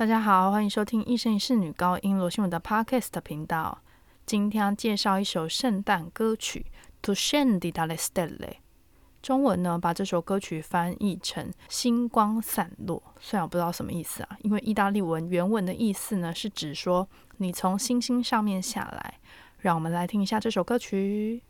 大家好，欢迎收听一生一世女高音罗新文的 Podcast 频道。今天要介绍一首圣诞歌曲《To Scendi dalle Stelle》。中文呢，把这首歌曲翻译成“星光散落”。虽然我不知道什么意思啊，因为意大利文原文的意思呢，是指说你从星星上面下来。让我们来听一下这首歌曲。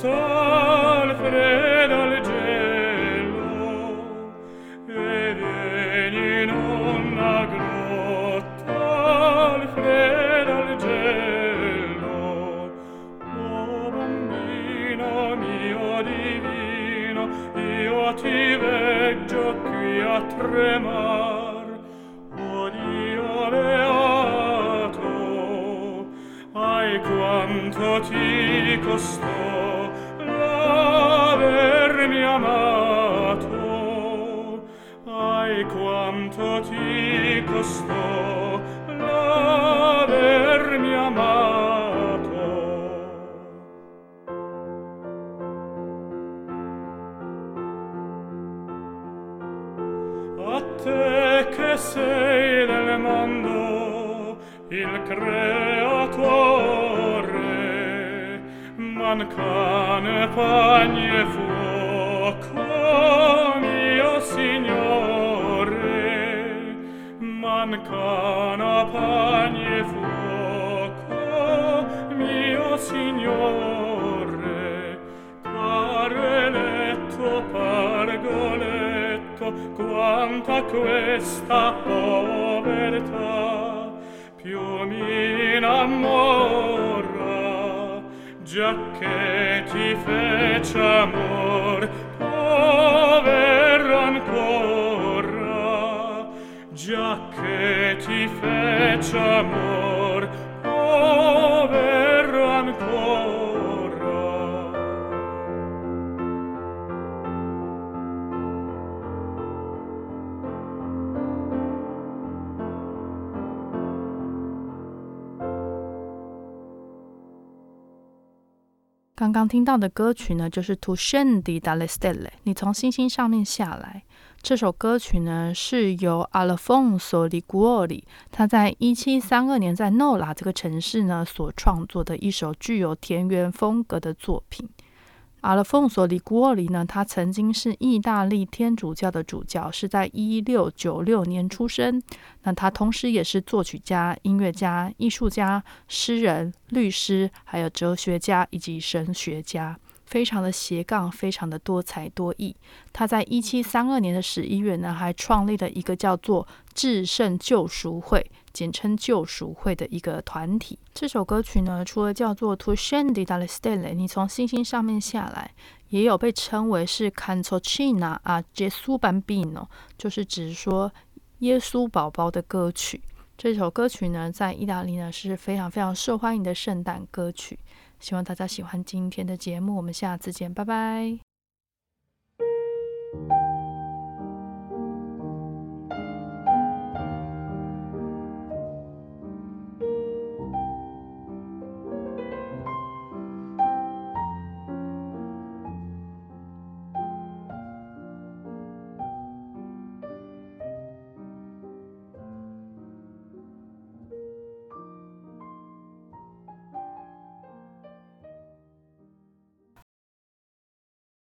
sal freddo al gelo e vieni in una grotta al freddo al gelo. O bambino mio divino io ti veggio qui a tremar. O Dio beato ai quanto ti costò avermi amato ai quanto ti costò l'avermi amato. A te che sei del mondo il creatore mancane pagne fuori pargoletto, quanta questa povertà più mi innamora, già che ti fece amor, povero ancora, già che ti fece amor, povero ancora. 刚刚听到的歌曲呢，就是《To Shen di dalle Stelle》，你从星星上面下来。这首歌曲呢，是由 Alfonso Liguori 他在一七三二年在 Nola 这个城市呢所创作的一首具有田园风格的作品。阿拉丰索·里古奥里呢，他曾经是意大利天主教的主教，是在一六九六年出生。那他同时也是作曲家、音乐家、艺术家、诗人、律师，还有哲学家以及神学家，非常的斜杠，非常的多才多艺。他在一七三二年的十一月呢，还创立了一个叫做至圣救赎会。简称救赎会的一个团体。这首歌曲呢，除了叫做《To Scendi dalle Stelle》，你从星星上面下来，也有被称为是 “Cantocina a Gesù Bambino，就是指说耶稣宝宝的歌曲。这首歌曲呢，在意大利呢是非常非常受欢迎的圣诞歌曲。希望大家喜欢今天的节目，我们下次见，拜拜。